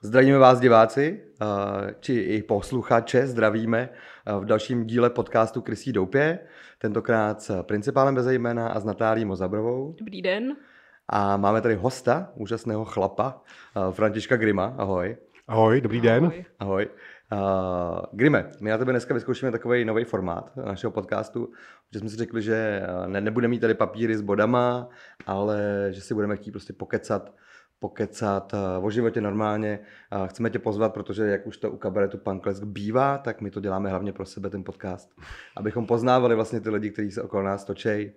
Zdravíme vás diváci, eh, či i posluchače, zdravíme eh, v dalším díle podcastu Krysí Doupě, tentokrát s principálem bez jména a s Natálí Mozabrovou. Dobrý den. A máme tady hosta, úžasného chlapa, eh, Františka Grima. Ahoj. Ahoj, dobrý den. Ahoj. Ahoj. Uh, Grime, my na tebe dneska vyzkoušíme takový nový formát našeho podcastu, že jsme si řekli, že ne, nebudeme mít tady papíry s bodama, ale že si budeme chtít prostě pokecat pokecat uh, o životě normálně. Uh, chceme tě pozvat, protože jak už to u kabaretu Panklesk bývá, tak my to děláme hlavně pro sebe, ten podcast. Abychom poznávali vlastně ty lidi, kteří se okolo nás točí,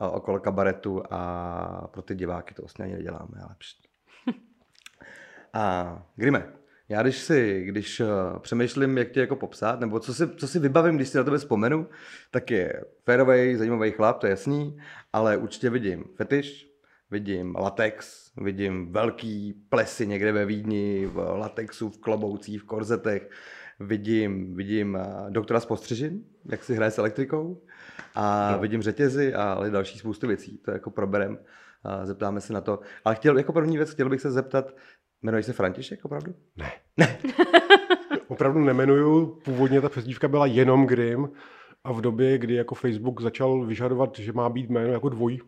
uh, okolo kabaretu a pro ty diváky to vlastně ani neděláme, ale. A Grime, já když si, když přemýšlím, jak tě jako popsat, nebo co si, co si vybavím, když si na tebe vzpomenu, tak je férový, zajímavý chlap, to je jasný, ale určitě vidím fetiš, vidím latex, vidím velký plesy někde ve Vídni, v latexu, v kloboucích, v korzetech, vidím, vidím uh, doktora z postřežin, jak si hraje s elektrikou a no. vidím řetězy a ale další spoustu věcí, to jako proberem, a zeptáme se na to. Ale chtěl, jako první věc, chtěl bych se zeptat, Jmenuješ se František opravdu? Ne. Ne. Opravdu nemenuju. Původně ta přezdívka byla jenom Grim a v době, kdy jako Facebook začal vyžadovat, že má být jméno jako dvoj,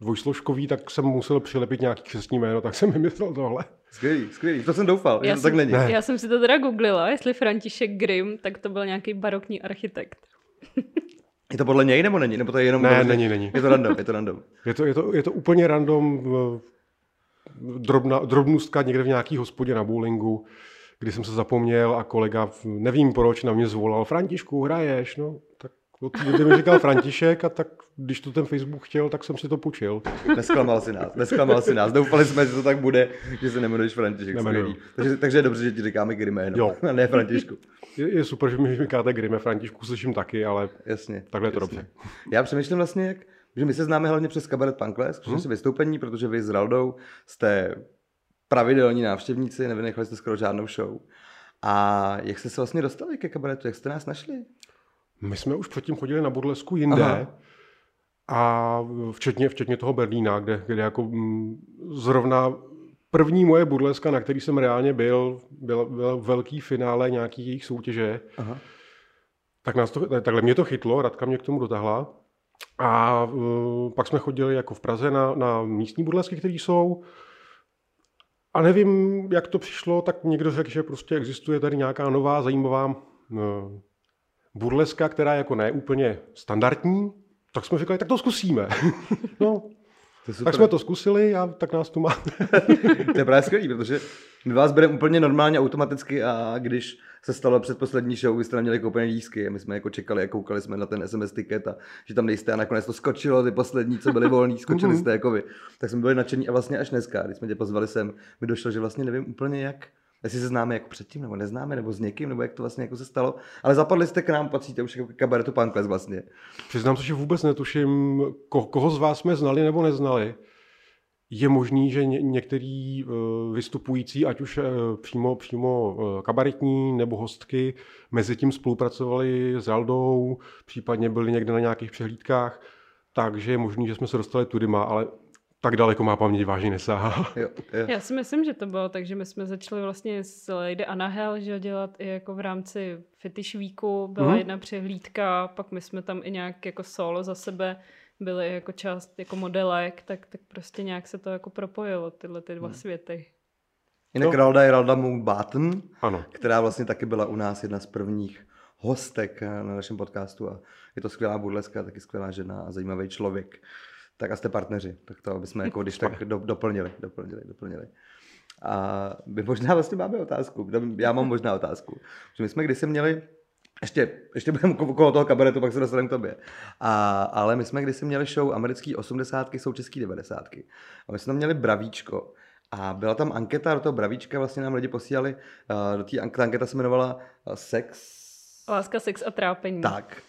dvojsložkový, tak jsem musel přilepit nějaký křesní jméno, tak jsem vymyslel tohle. Skvělý, skvělý. To jsem doufal, Já že to tak jsem, není. Ne. já jsem si to teda googlila, jestli František Grimm, tak to byl nějaký barokní architekt. Je to podle něj nebo není? Nebo to je jenom... Ne, protože- není, není. Je to random, je to random. Je to, je to, je to úplně random drobna, drobnůstka někde v nějaký hospodě na bowlingu, kdy jsem se zapomněl a kolega, nevím proč, na mě zvolal, Františku, hraješ? No, tak od té doby mi říkal František a tak když to ten Facebook chtěl, tak jsem si to půjčil. Nesklamal si nás, nesklamal si nás. Doufali jsme, že to tak bude, že se nemenuješ František. Takže, takže je dobře, že ti říkáme Gry jméno. Jo. Ne Františku. Je, je super, že mi říkáte Grime, Františku slyším taky, ale Jasně. takhle je to jasně. dobře. Já přemýšlím vlastně, jak, že my se známe hlavně přes kabaret Pankles, což Hmm. vystoupení, protože vy s Raldou jste pravidelní návštěvníci, nevynechali jste skoro žádnou show. A jak jste se vlastně dostali ke kabaretu, jak jste nás našli? My jsme už předtím chodili na Bodlesku jinde Aha. a včetně, včetně toho Berlína, kde, kde jako mm, zrovna první moje Bodleska, na který jsem reálně byl, byl, byl velký finále nějaký jejich soutěže, Aha. tak nás to, takhle mě to chytlo, Radka mě k tomu dotáhla. A uh, pak jsme chodili jako v Praze na, na místní burlesky, které jsou. A nevím, jak to přišlo, tak někdo řekl, že prostě existuje tady nějaká nová zajímavá uh, burleska, která je jako ne úplně standardní. Tak jsme říkali, tak to zkusíme. no, To super. tak jsme to zkusili a tak nás tu má. To je právě skvělý, protože my vás bereme úplně normálně automaticky a když se stalo před poslední show, vy jste neměli koupené lístky a my jsme jako čekali a koukali jsme na ten SMS ticket a že tam nejste a nakonec to skočilo, ty poslední, co byli volní, skočili Mhm. jste jako vy. Tak jsme byli nadšení a vlastně až dneska, když jsme tě pozvali sem, mi došlo, že vlastně nevím úplně jak, jestli se známe jako předtím, nebo neznáme, nebo s někým, nebo jak to vlastně jako se stalo. Ale zapadli jste k nám, patříte už jako kabaretu Pankles vlastně. Přiznám se, že vůbec netuším, ko- koho z vás jsme znali nebo neznali. Je možný, že ně- některý eh, vystupující, ať už eh, přímo, přímo eh, kabaretní nebo hostky, mezi tím spolupracovali s Raldou, případně byli někde na nějakých přehlídkách, takže je možný, že jsme se dostali tudyma, ale tak daleko má paměť vážně nesáhá. Jo, jo. Já si myslím, že to bylo tak, že my jsme začali vlastně s Lady Anahel že dělat i jako v rámci Fetish Weeku, byla Mhm. jedna přehlídka, pak my jsme tam i nějak jako solo za sebe byli jako část jako modelek, tak, tak prostě nějak se to jako propojilo, tyhle ty dva světy. Jinak No. Ralda je Ralda Mountbatten, Ano. která vlastně taky byla u nás jedna z prvních hostek eh, na našem podcastu a je to skvělá burleska, taky skvělá žena a zajímavý člověk. Tak a jste partneři, tak to aby jsme jako když tak do, doplnili, doplnili, doplnili. A my možná vlastně máme otázku, já mám možná otázku, že my jsme kdysi měli, ještě, ještě budeme okolo toho kabaretu, pak se dostaneme k tobě. A, ale my jsme kdysi měli show americký 80. jsou český 90. A my jsme tam měli bravíčko. A byla tam anketa, do toho bravíčka vlastně nám lidi posílali, uh, do té an- ta anketa se jmenovala uh, Sex. Láska, sex a trápení. Tak.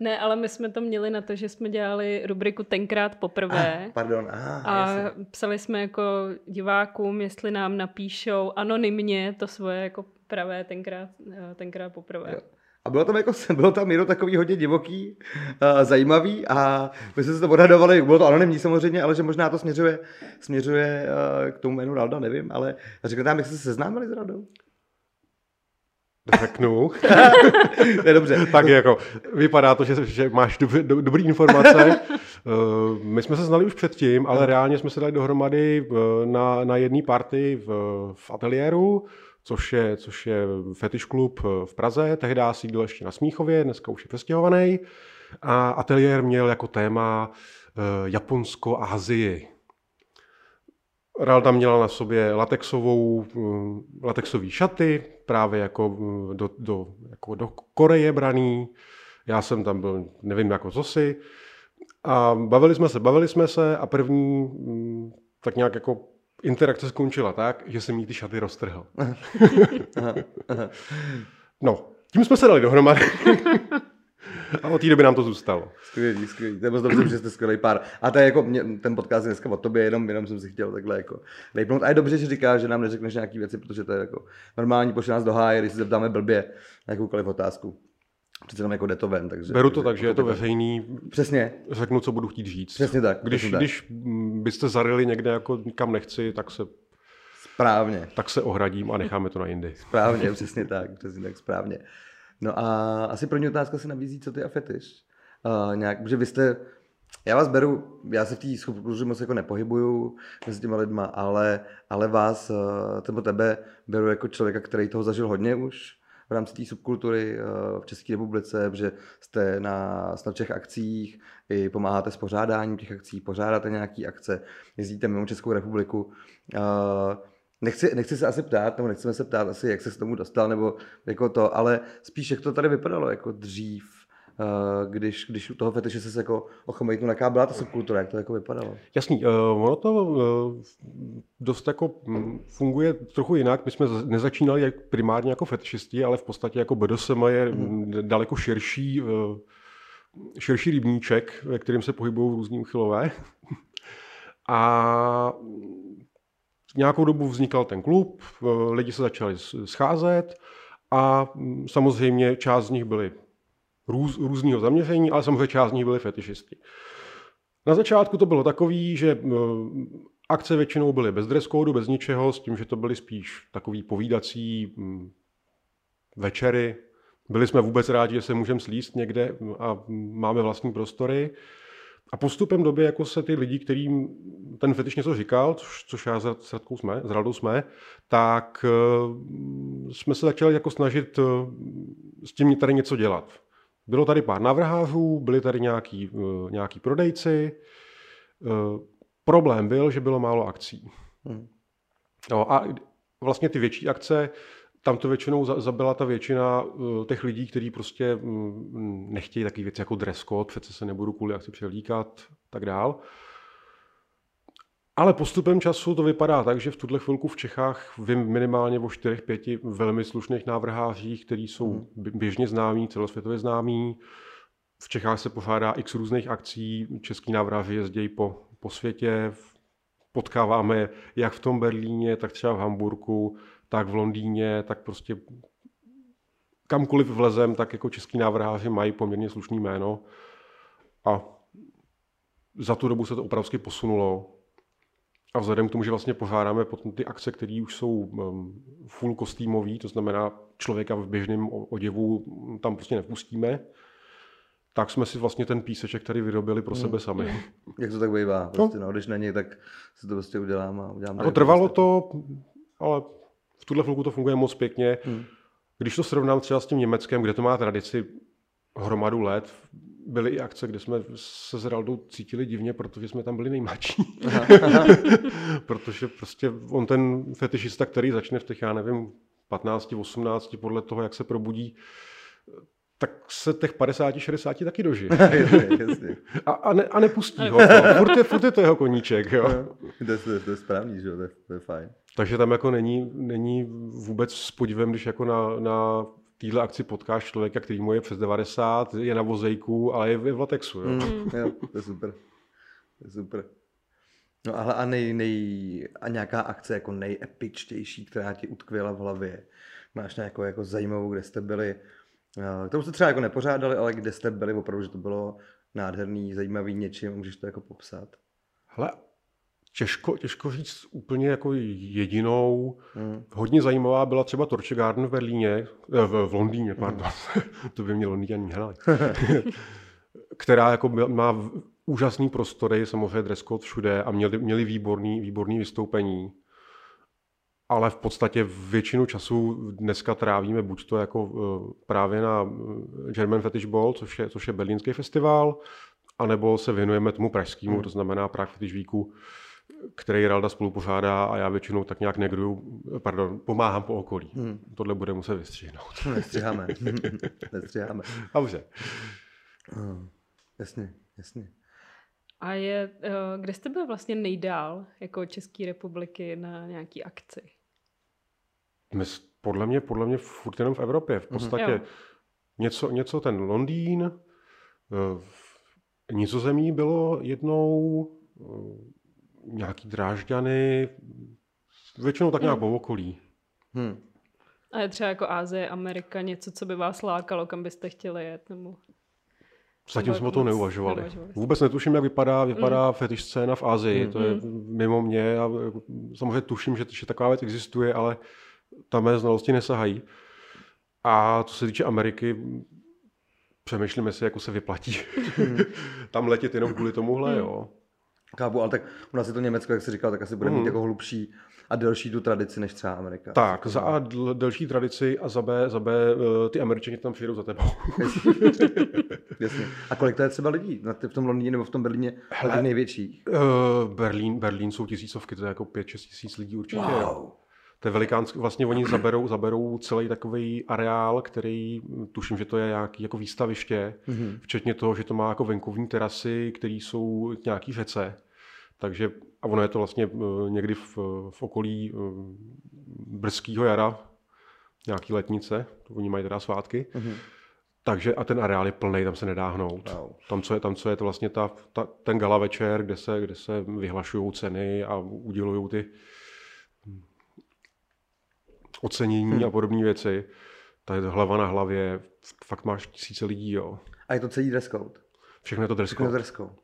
Ne, ale my jsme to měli na to, že jsme dělali rubriku tenkrát poprvé. Ah, pardon, ah, A jasně. psali jsme jako divákům, jestli nám napíšou anonymně to svoje jako pravé tenkrát, eh, tenkrát poprvé. Jo. A bylo tam jako, bylo tam jenom takový hodně divoký, uh, zajímavý a my jsme se to odhadovali, bylo to anonymní samozřejmě, ale že možná to směřuje, směřuje uh, k tomu jménu Ralda, nevím, ale řekněte nám, jak jste se seznámili s Raldou? Řeknu. to je dobře. tak jako, vypadá to, že, že máš dob, do, dobrý informace. Uh, my jsme se znali už předtím, ale reálně jsme se dali dohromady na, na jedné party v, v ateliéru, což je, což je fetish klub v Praze. Tehdy sídlil ještě na Smíchově, dneska už je přestěhovaný. A ateliér měl jako téma uh, Japonsko a Azii. Ralda měla na sobě latexovou, eh, latexový šaty, právě jako eh, do, do, jako do Koreje braný. Já jsem tam byl, nevím jako co si. A bavili jsme se, bavili jsme se a první mm, tak nějak jako interakce skončila tak, že jsem jí ty šaty roztrhl. no, tím jsme se dali dohromady. A od té doby nám to zůstalo. Skvělý, skvělý. To je moc dobře, že jste skvělý pár. A to je jako, mě, ten podcast je dneska o tobě, jenom, jenom jsem si chtěl takhle jako vejpnout. A je dobře, že říkáš, že nám neřekneš nějaké věci, protože to je jako normální, pošli nás do háje, když se zeptáme blbě na jakoukoliv otázku. Přece jenom jako jde to ven, takže... Beru to tak, že je to veřejný. Přesně. Řeknu, co budu chtít říct. Přesně tak. Když, přesně když tak. byste zarili někde jako kam nechci, tak se Správně. Tak se ohradím a necháme to na jindy. Správně, přesně tak, přesně tak, správně. No a asi první otázka se nabízí, co ty a fetiš. Uh, nějak, že vy jste, já vás beru, já se v té subkultuře moc jako nepohybuju mezi těma lidma, ale, ale vás, nebo tebe, beru jako člověka, který toho zažil hodně už v rámci té subkultury v České republice, že jste na snad všech akcích, i pomáháte s pořádáním těch akcí, pořádáte nějaké akce, jezdíte mimo Českou republiku. Uh, Nechci, nechci se asi ptát, nebo nechceme se ptát asi, jak se k tomu dostal, nebo jako to, ale spíš jak to tady vypadalo jako dřív, uh, když, když u toho fetiše se jako ochomejtnul, jaká byla ta subkultura, jak to jako vypadalo? Jasný, uh, ono to uh, dost jako hm, funguje trochu jinak. My jsme nezačínali jak primárně jako fetišisti, ale v podstatě jako BDSM je hmm. daleko širší, uh, širší rybníček, ve kterém se pohybují různí uchylové. A nějakou dobu vznikal ten klub, eh, lidi se začali scházet a mm, samozřejmě část z nich byli růz, různého zaměření, ale samozřejmě část z nich byli fetišisti. Na začátku to bylo takový, že eh, akce většinou byly bez dress code, bez ničeho, s tím, že to byly spíš takový povídací mm, večery. Byli jsme vůbec rádi, že se můžeme slíst někde a máme vlastní prostory. A postupem doby jako se ty lidi, kterým ten fetiš něco říkal, což, což já s Radkou jsme, s Radou jsme, tak uh, jsme se začali jako snažit uh, s tím tady něco dělat. Bylo tady pár navrhářů, byli tady nějaký, uh, nějaký prodejci. Uh, problém byl, že bylo málo akcí. Hmm. No a vlastně ty větší akce tam to většinou zabila ta většina uh, těch lidí, kteří prostě um, nechtějí takový věci jako dress code, přece se nebudu kvůli akci převlíkat, tak dál. Ale postupem času to vypadá tak, že v tuhle chvilku v Čechách vím minimálně o 4-5 velmi slušných návrhářích, kteří jsou hmm. běžně známí, celosvětově známí. V Čechách se pořádá x různých akcí, český návrháři jezdí po, po světě, potkáváme jak v tom Berlíně, tak třeba v Hamburgu, tak v Londýně, tak prostě kamkoliv vlezem, tak jako český návrháři mají poměrně slušný jméno. A za tu dobu se to opravdu posunulo. A vzhledem k tomu, že vlastně pořádáme potom ty akce, které už jsou um, full kostýmový, to znamená člověka v běžném oděvu tam prostě nepustíme, tak jsme si vlastně ten píseček tady vyrobili pro hmm. sebe sami. Jak to tak bývá? No. Prostě, no. no, když není, tak si to prostě udělám a udělám. Jako trvalo to, ale tuhle chvilku to funguje moc pěkně. Hmm. Když to srovnám třeba s tím Německem, kde to má tradici hromadu let, byly i akce, kde jsme se s Raldou cítili divně, protože jsme tam byli nejmladší. protože prostě on ten fetišista, který začne v těch, já nevím, 15, 18, podle toho, jak se probudí, tak se těch 50, 60 taky dožije. a, a, ne, a nepustí ho to. Furt je, furt je to jeho koníček. Jo. to, je, to, je, to je správný, že jo? To, je, to je fajn. Takže tam jako není, není vůbec s podívem, když jako na, na téhle akci potkáš člověka, který mu je přes 90, je na vozejku, ale je v latexu. Jo? Mm, jo, to je super. To je super. No ale a, nej, nej, a nějaká akce jako nejepičtější, která ti utkvěla v hlavě? Máš nějakou jako zajímavou, kde jste byli Uh, to už jste třeba jako nepořádali, ale kde jste byli opravdu, že to bylo nádherný, zajímavý něčím, můžeš to jako popsat? Hele, těžko, těžko říct úplně jako jedinou. Hmm. Hodně zajímavá byla třeba Torche Garden v Berlíně, eh, v, v Londýně, pardon. Hmm. to by mě Londýně hrali. která jako má úžasný prostory, samozřejmě dress code všude a měli, měli výborný, výborný vystoupení. Ale v podstatě většinu času dneska trávíme buď to jako uh, právě na eh, German Fetish Ball, což je, což je berlínský festival, anebo se věnujeme tomu pražskému, hmm. to znamená Prague Fetish Weeku, který Ralda spolupořádá a já většinou tak nějak negruju, pardon, pomáhám po okolí. Hmm. Tohle bude muset vystřihnout. Nestřiháme. Nestřiháme. Dobře. Hmm. Jasně, jasně. A je, eh, kde jste byl vlastně nejdál jako České republiky na nějaký akci? My, podle mě, podle mě furt jenom v Evropě. V mhm. podstatě mm-hmm. něco, něco ten Londýn, eh, v Nizozemí bylo jednou eh, nějaký drážďany, většinou tak nějak mm. po okolí. Hmm. A je třeba jako Ázie, Amerika, něco, co by vás lákalo, kam byste chtěli jet? Nebo... Zatím jsme o tom neuvažovali. neuvažovali. Vůbec netuším, jak vypadá, vypadá mm. fetiš scéna v Asii. Mm. To je hmm. mimo mě a samozřejmě tuším, že, že taková věc existuje, ale tam mé znalosti nesahají. A co se týče Ameriky, přemýšlíme si, jako se vyplatí mm. tam letět jenom kvůli tomuhle, mm. jo. Chápu, ale tak u nás je to Německo, jak jsi říkal, tak asi bude mít mm. jako hlubší a delší tu tradici než třeba Amerika. Tak, za A delší tradici a za B, za B eh, ty Američani tam přijedou za tebou. Jasně. A kolik to je třeba lidí v tom Londýně nebo v tom Berlíně? Hele, největší? Uh, Berlín, Berlín jsou tisícovky, to je jako 5-6 tisíc lidí určitě. Wow. To je velikánský, vlastně oni zaberou, zaberou celý takový areál, který tuším, že to je nějaký jako výstaviště, mm-hmm. včetně toho, že to má jako venkovní terasy, které jsou nějaký řece. Takže a ono je to vlastně eh, někdy v, v okolí eh, brzkého jara, nějaký letnice, oni mají teda svátky. Mm-hmm. Takže a ten areál je plný, tam se nedá hnout. Wow. Tam, co je, tam, co je to vlastně ta, ta, ten gala večer, kde se, kde se vyhlašují ceny a udělují ty ocenění hmm. a podobné věci. Ta je to hlava na hlavě, fakt máš tisíce lidí, jo. A je to celý dress code? Všechno je to dress code. Všechno dress code.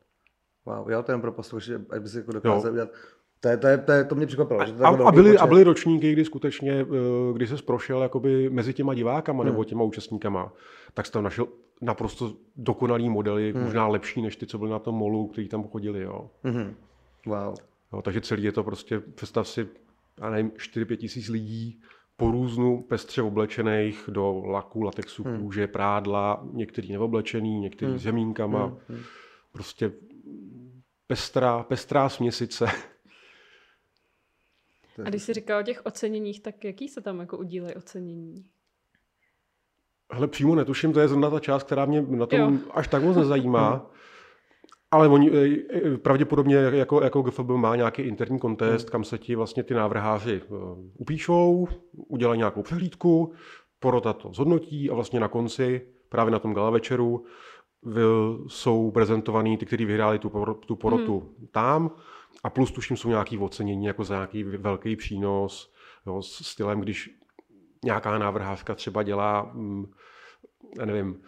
Wow, já to jen pro posluchače, aby si jako dokázal udělat. To, je, to, je, to, je, to mě překvapilo. Že to a, a, byly, a byly ročníky, kdy skutečně, eh, kdy se prošel jakoby mezi těma divákama hmm. nebo těma účastníkama, tak jsi tam našel naprosto dokonalý modely, hmm. možná lepší než ty, co byly na tom molu, který tam chodili. Jo. Hmm. Wow. Jo, takže celý je to prostě, představ si, já nevím, 4-5 tisíc lidí, po různu pestře oblečených do laku, latexu, hmm. kůže, prádla, některý neoblečený, některý hmm. s zemínkama. Hmm. hmm. Prostě pestrá, pestrá směsice. A když jsi říkal o těch oceněních, tak jaký se tam jako udílejí ocenění? Hele, přímo netuším, to je zrovna ta část, která mě na tom jo. až tak moc nezajímá. Ale oni e, e, pravděpodobně jako, jako GFB má nějaký interní kontest, hmm. kam se ti vlastně ty návrháři e, upíšou, udělají nějakou přehlídku, porota to zhodnotí a vlastně na konci, právě na tom gala večeru, jsou prezentovaný ty, kteří vyhráli tu, tu porotu hmm. tam a plus tuším jsou nějaký ocenění jako za nějaký velký přínos jo, s stylem, když nějaká návrhářka třeba dělá, mm, já nevím,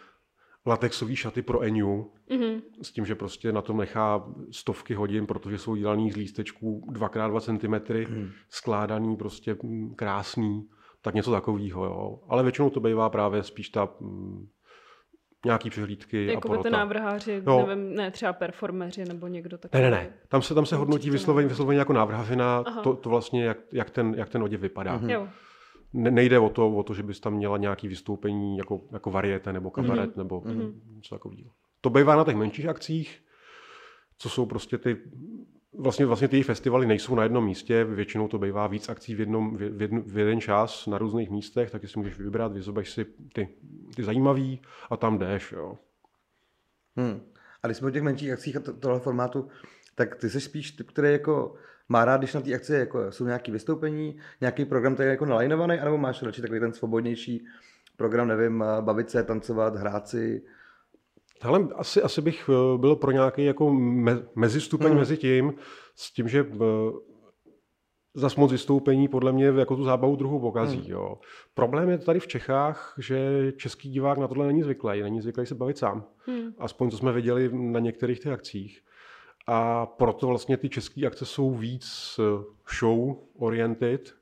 latexové šaty pro Eniu, mm-hmm. s tím, že prostě na tom nechá stovky hodin, protože jsou dělaný z lístečků 2x2 cm, mm. skládaný, prostě mm, krásný, tak něco takového. Jo. Ale většinou to bývá právě spíš ta mm, nějaký přehlídky jako a porota. ty návrháři, no. nevím, ne třeba performeři nebo někdo takový. Ne, ne, ne. Tam se, tam se hodnotí vysloveně, vysloveně jako návrhářina, to, to vlastně, jak, jak, ten, jak ten oděv vypadá. Mm-hmm. Jo. Ne, nejde o to, o to, že bys tam měla nějaký vystoupení jako, jako variete nebo kabaret mm-hmm. nebo mm-hmm. něco takového. To bývá na těch menších akcích, co jsou prostě ty Vlastně, vlastně ty festivaly nejsou na jednom místě, většinou to bývá víc akcí v, jednom, v, jedn, v jeden čas na různých místech, tak si můžeš vybrat, vyzobeš si ty, ty zajímavý a tam jdeš. Jo. Hmm. A když jsme o těch menších akcích a to, tohle formátu, tak ty jsi spíš typ, který jako má rád, když na té akci jako jsou nějaké vystoupení, nějaký program, který je jako nalajnovaný, anebo máš radši takový ten svobodnější program, nevím, bavit se, tancovat, hrát si, Hele, asi, asi bych eh, byl pro nějaký jako me, mezistupeň hmm. mezi tím, s tím, že eh, zas moc vystoupení podle mě jako tu zábavu druhou pokazí. Hmm. Jo. Problém je tady v Čechách, že český divák na tohle není zvyklý, není zvyklý se bavit sám. Hmm. Aspoň co jsme viděli na některých těch akcích. A proto vlastně ty české akce jsou víc eh, show oriented,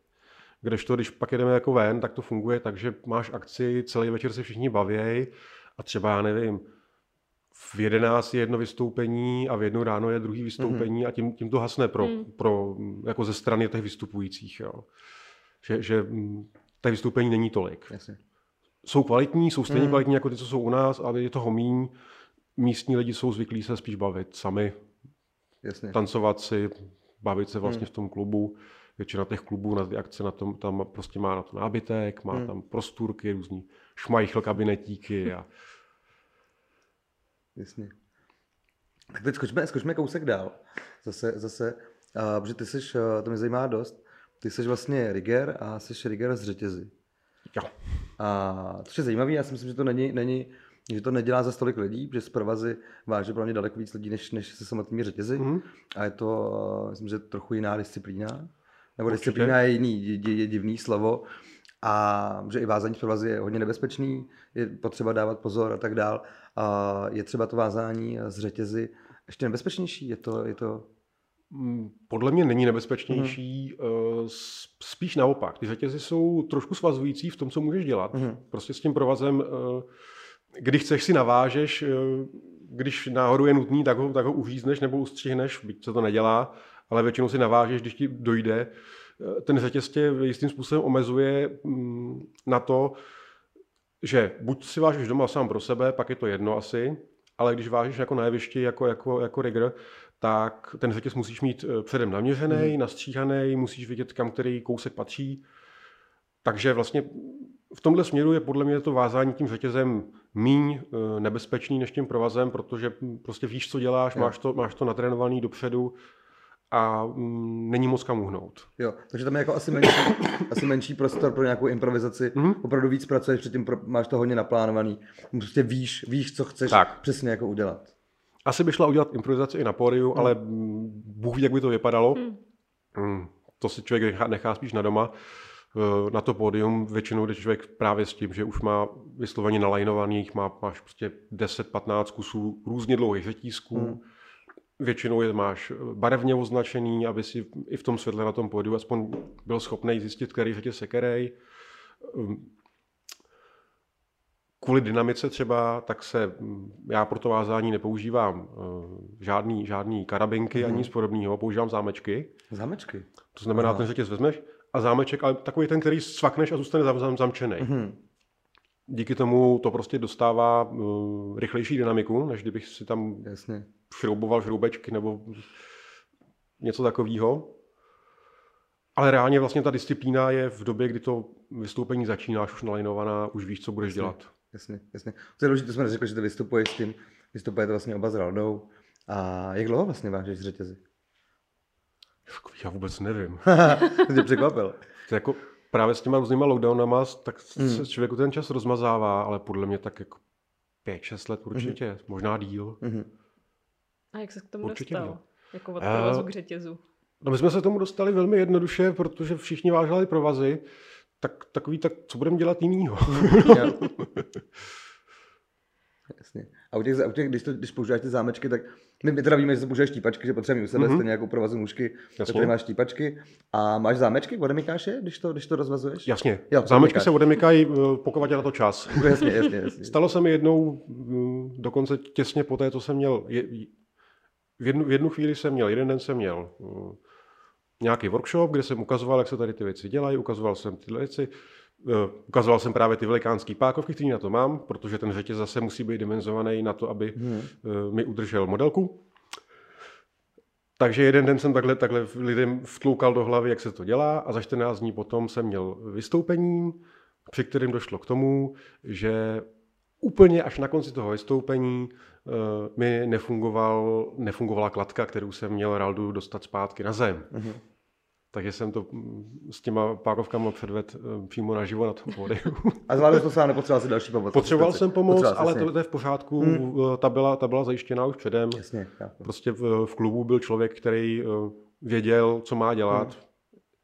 kdežto když pak jedeme jako ven, tak to funguje tak, že máš akci, celý večer se všichni baví a třeba, já nevím, v 11 je jedno vystoupení a v jednu ráno je druhý vystoupení mm-hmm. a tím, tím to hasne pro, Mm. pro, jako ze strany těch vystupujících. Jo. Že, že mm, těch vystoupení není tolik. Jasně. Jsou kvalitní, jsou stejně Mm. kvalitní jako ty, co jsou u nás, ale je toho míň. Místní lidi jsou zvyklí se spíš bavit sami, Jasně. tancovat si, bavit se vlastně Hmm. v tom klubu. Většina těch klubů na ty akce na tom, tam prostě má na to nábytek, má Hmm. tam prostůrky, různý šmajchl kabinetíky a Jasně. Tak teď skočme, skočme kousek dál. Zase, zase, uh, protože ty jsi, to mě zajímá dost, ty jsi vlastně rigger a jsi rigger z řetězy. jo. A to je zajímavé, já si myslím, že to není, není že to nedělá za stolik lidí, že z provazy váže pro mě daleko víc lidí, než, než se samotnými řetězy. Mhm. A je to, uh, myslím, že trochu jiná disciplína. Nebo Určitě. disciplína je jiný, je, je, je divný slovo. A že i vázání v provazy je hodně nebezpečný, je potřeba dávat pozor a tak dál. A je třeba to vázání z řetězy ještě nebezpečnější? Je to, je to... Mm, Podle mě není nebezpečnější, mm. spíš naopak. Ty řetězy jsou trošku svazující v tom, co můžeš dělat. Mhm. Prostě s tím provazem, eh, když chceš si navážeš, eh, když náhodou je nutný, tak ho, tak ho uřízneš nebo ustřihneš, byť se to nedělá, ale většinou si navážeš, když ti dojde. Eh, Ten řetěz tě jistým způsobem omezuje mm, na to, že buď si vážeš doma sám pro sebe, pak je to jedno asi, ale když vážeš jako na jevišti, jako, jako, jako rigger, tak ten řetěz musíš mít eh, předem naměřený, mm. nastříhaný, musíš vidět, kam který kousek patří. Takže vlastně v tomhle směru je podle mě to vázání tím řetězem míň eh, nebezpečný než tím provazem, protože hm, prostě víš, co děláš, Jo. máš to, máš to natrénovaný dopředu a mm, není moc kam uhnout. Jo, takže tam je jako asi menší, asi menší prostor pro nějakou improvizaci. Mhm. Opravdu víc pracuješ, předtím pro, máš to hodně naplánovaný. Prostě víš, víš, co chceš Tak. přesně jako udělat. Asi by šla udělat improvizaci i na pódiu, Hmm. ale mm, Bůh ví, jak by to vypadalo. Hmm. Mm, To si člověk nechá, nechá spíš na doma. Eh, Na to pódium většinou jde člověk právě s tím, že už má vysloveně nalajnovaných, má, máš prostě 10-15 kusů různě dlouhých řetízků. Hmm. Většinou je máš eh, barevně označený, aby si i v tom světle na tom pódiu aspoň byl schopný zjistit, který řetěz je který. Um, Kvůli dynamice třeba, tak se mm, já pro to vázání nepoužívám eh, žádný, žádný karabinky Mhm. ani nic podobného, používám zámečky. Zámečky. To znamená, Aha. ten řetěz vezmeš a zámeček, ale takový ten, který svakneš a zůstane zam, zam, zamčený. Mhm. Díky tomu to prostě dostává uh, rychlejší dynamiku, než kdybych si tam Jasně. šrouboval šroubečky nebo něco takového. Ale reálně vlastně ta disciplína je v době, kdy to vystoupení začínáš už nalajnovaná, už víš, co budeš Jasně. dělat. Jasně, jasně. To je důležité, jsme neřekli, že ty vystupuješ s tím, vystupujete vlastně oba s Raldou. A jak dlouho vlastně vážeš řetězy? Já vůbec nevím. to tě překvapil. To jako právě s těma různýma lockdownama, tak Hmm. se člověku ten čas rozmazává, ale podle mě tak jako 5-6 let určitě, mm-hmm. možná díl. Mhm. A jak se k tomu Určitě dostal? měl. Jako od Eh, provazu k řetězu. No my jsme se tomu dostali velmi jednoduše, protože všichni vážali provazy, tak takový, tak co budeme dělat jinýho? Jo. Jasně. A u těch, u těch když, to, když používáš ty zámečky, tak my, my teda víme, že se používají štípačky, že potřebujeme u sebe, mm-hmm. Mhm. stejně jako provazu nůžky, tak máš štípačky. A máš zámečky, odemykáš je, když to, když to rozvazuješ? Jasně, Jo, zámečky se odemykají, eh, pokud je na to čas. Jasně, jasně, jasně. Stalo se mi jednou, mm, dokonce těsně po té, co jsem měl, je, v, jednu, v jednu chvíli jsem měl, jeden den jsem měl mm, nějaký workshop, kde jsem ukazoval, jak se tady ty věci dělají, ukazoval jsem tyhle věci, ukazoval jsem právě ty velikánské pákovky, které na to mám, protože ten řetěz zase musí být dimenzovaný na to, aby Hmm. eh, mi udržel modelku. Takže jeden den jsem takhle, takhle lidem vtloukal do hlavy, jak se to dělá a za 14 dní potom jsem měl vystoupení, při kterém došlo k tomu, že úplně až na konci toho vystoupení uh, mi nefungoval, nefungovala kladka, kterou jsem měl Raldu dostat zpátky na zem. Mhm. Takže jsem to mm, s těma pákovkama předvedl uh, přímo naživo na tom pódiu. A zvládl to sám, nepotřeboval si další pomoc. Potřeboval jsem pomoc, Potřeboval, ale jasně. to, to je v pořádku, Hmm. hmm. ta, byla, ta byla zajištěná už předem. Jasně. Prostě v, v klubu byl člověk, který eh, věděl, co má dělat. Hmm.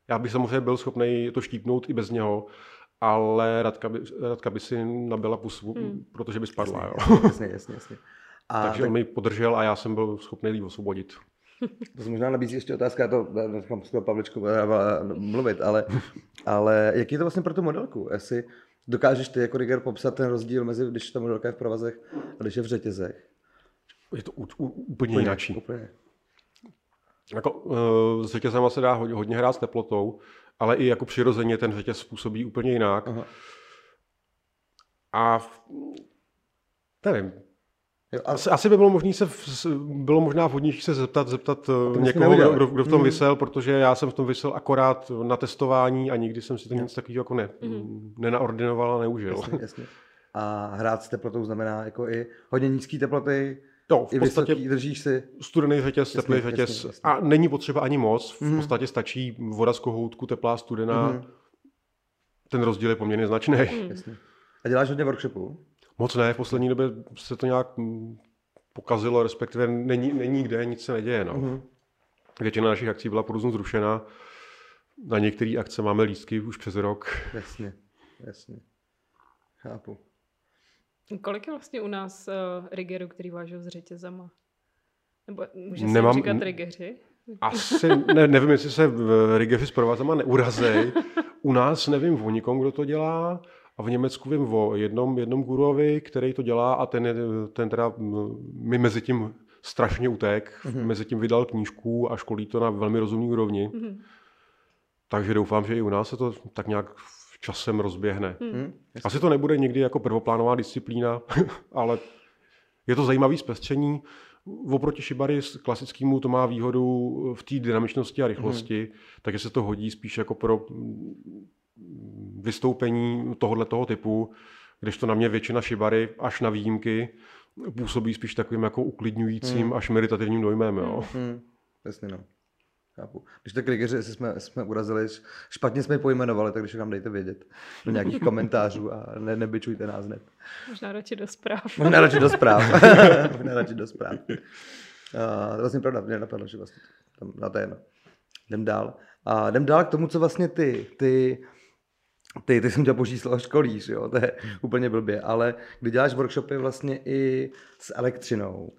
Já bych samozřejmě byl schopný to štípnout i bez něho, ale Radka by, Radka by si nabila pusu, hmm. protože by spadla. Jasně, jo. jasně, jasně, jasně. A Takže tak... on mi podržel a já jsem byl schopný jí osvobodit. To se možná nabízí ještě otázka, já to nechám skoro Pavličku mluvit, ale, ale jaký je to vlastně pro tu modelku? Jestli dokážeš ty jako Rigger popsat ten rozdíl mezi, když ta modelka je v provazech a když je v řetězech? Je to úplně, úplně jináčí. Úplně. Jako, uh, s řetězem se dá hodně, hodně hrát s teplotou, ale i jako přirozeně ten řetěz způsobí úplně jinak. Aha. A v, nevím, asi, asi by bylo možné se, bylo možná vhodnější se zeptat, zeptat eh, někoho, kdo, kdo, kdo v tom mm. vysel, protože já jsem v tom vysel akorát na testování a nikdy jsem si to nic takového jako ne, mm. nenaordinoval a neužil. Jasně, jasně. A hrát s teplotou znamená jako i hodně nízké teploty, No, v podstatě vysoký, držíš si. Studený řetěz, teplý řetěz. Jasně, jasně. A není potřeba ani moc. V mm. podstatě stačí voda z kohoutku, teplá, studená. Mm. Ten rozdíl je poměrně značný. Mm. Jasně. A děláš hodně workshopů? Moc ne, v poslední době se to nějak mm, pokazilo, respektive není, není kde, nic se neděje. No. Mm. Většina našich akcí byla porůznu zrušena. Na některé akce máme lístky už přes rok. Jasně, jasně. Chápu. Kolik je vlastně u nás uh, rigerů, který vážou s řetězama? Nebo může se Nemám, říkat rigeři? Asi, ne, nevím, jestli se v rigeři s provázama neurazej. U nás nevím o nikom, kdo to dělá. A v Německu vím o jednom, jednom gurovi, který to dělá a ten, ten teda mi mezi tím strašně utek, mm-hmm. mezi tím vydal knížku a školí to na velmi rozumný úrovni. Mm-hmm. Takže doufám, že i u nás se to tak nějak časem rozběhne. Mm-hmm. Asi to nebude někdy jako prvoplánová disciplína, ale je to zajímavý zpestření. Oproti Shibari klasickému to má výhodu v té dynamičnosti a rychlosti, mm-hmm. takže se to hodí spíš jako pro vystoupení tohohle toho typu, když to na mě většina šibary, až na výjimky, působí spíš takovým jako uklidňujícím hmm. až meditativním dojmem. Jo. Hmm. hmm. Jasně no. Chápu. Když tak Rigeři, jestli jsme, jsme urazili, špatně jsme je pojmenovali, tak když nám dejte vědět do nějakých komentářů a ne, nebyčujte nás hned. Možná radši do zpráv. Možná radši do zpráv. Možná radši do zpráv. Uh, to vlastně pravda, mě napadlo, že vlastně tam, na to jedno. Jdem dál. A jdem dál k tomu, co vlastně ty, ty ty, ty jsem tě použít slovo školíš, jo, to je úplně blbě, ale kdy děláš workshopy vlastně i s elektřinou.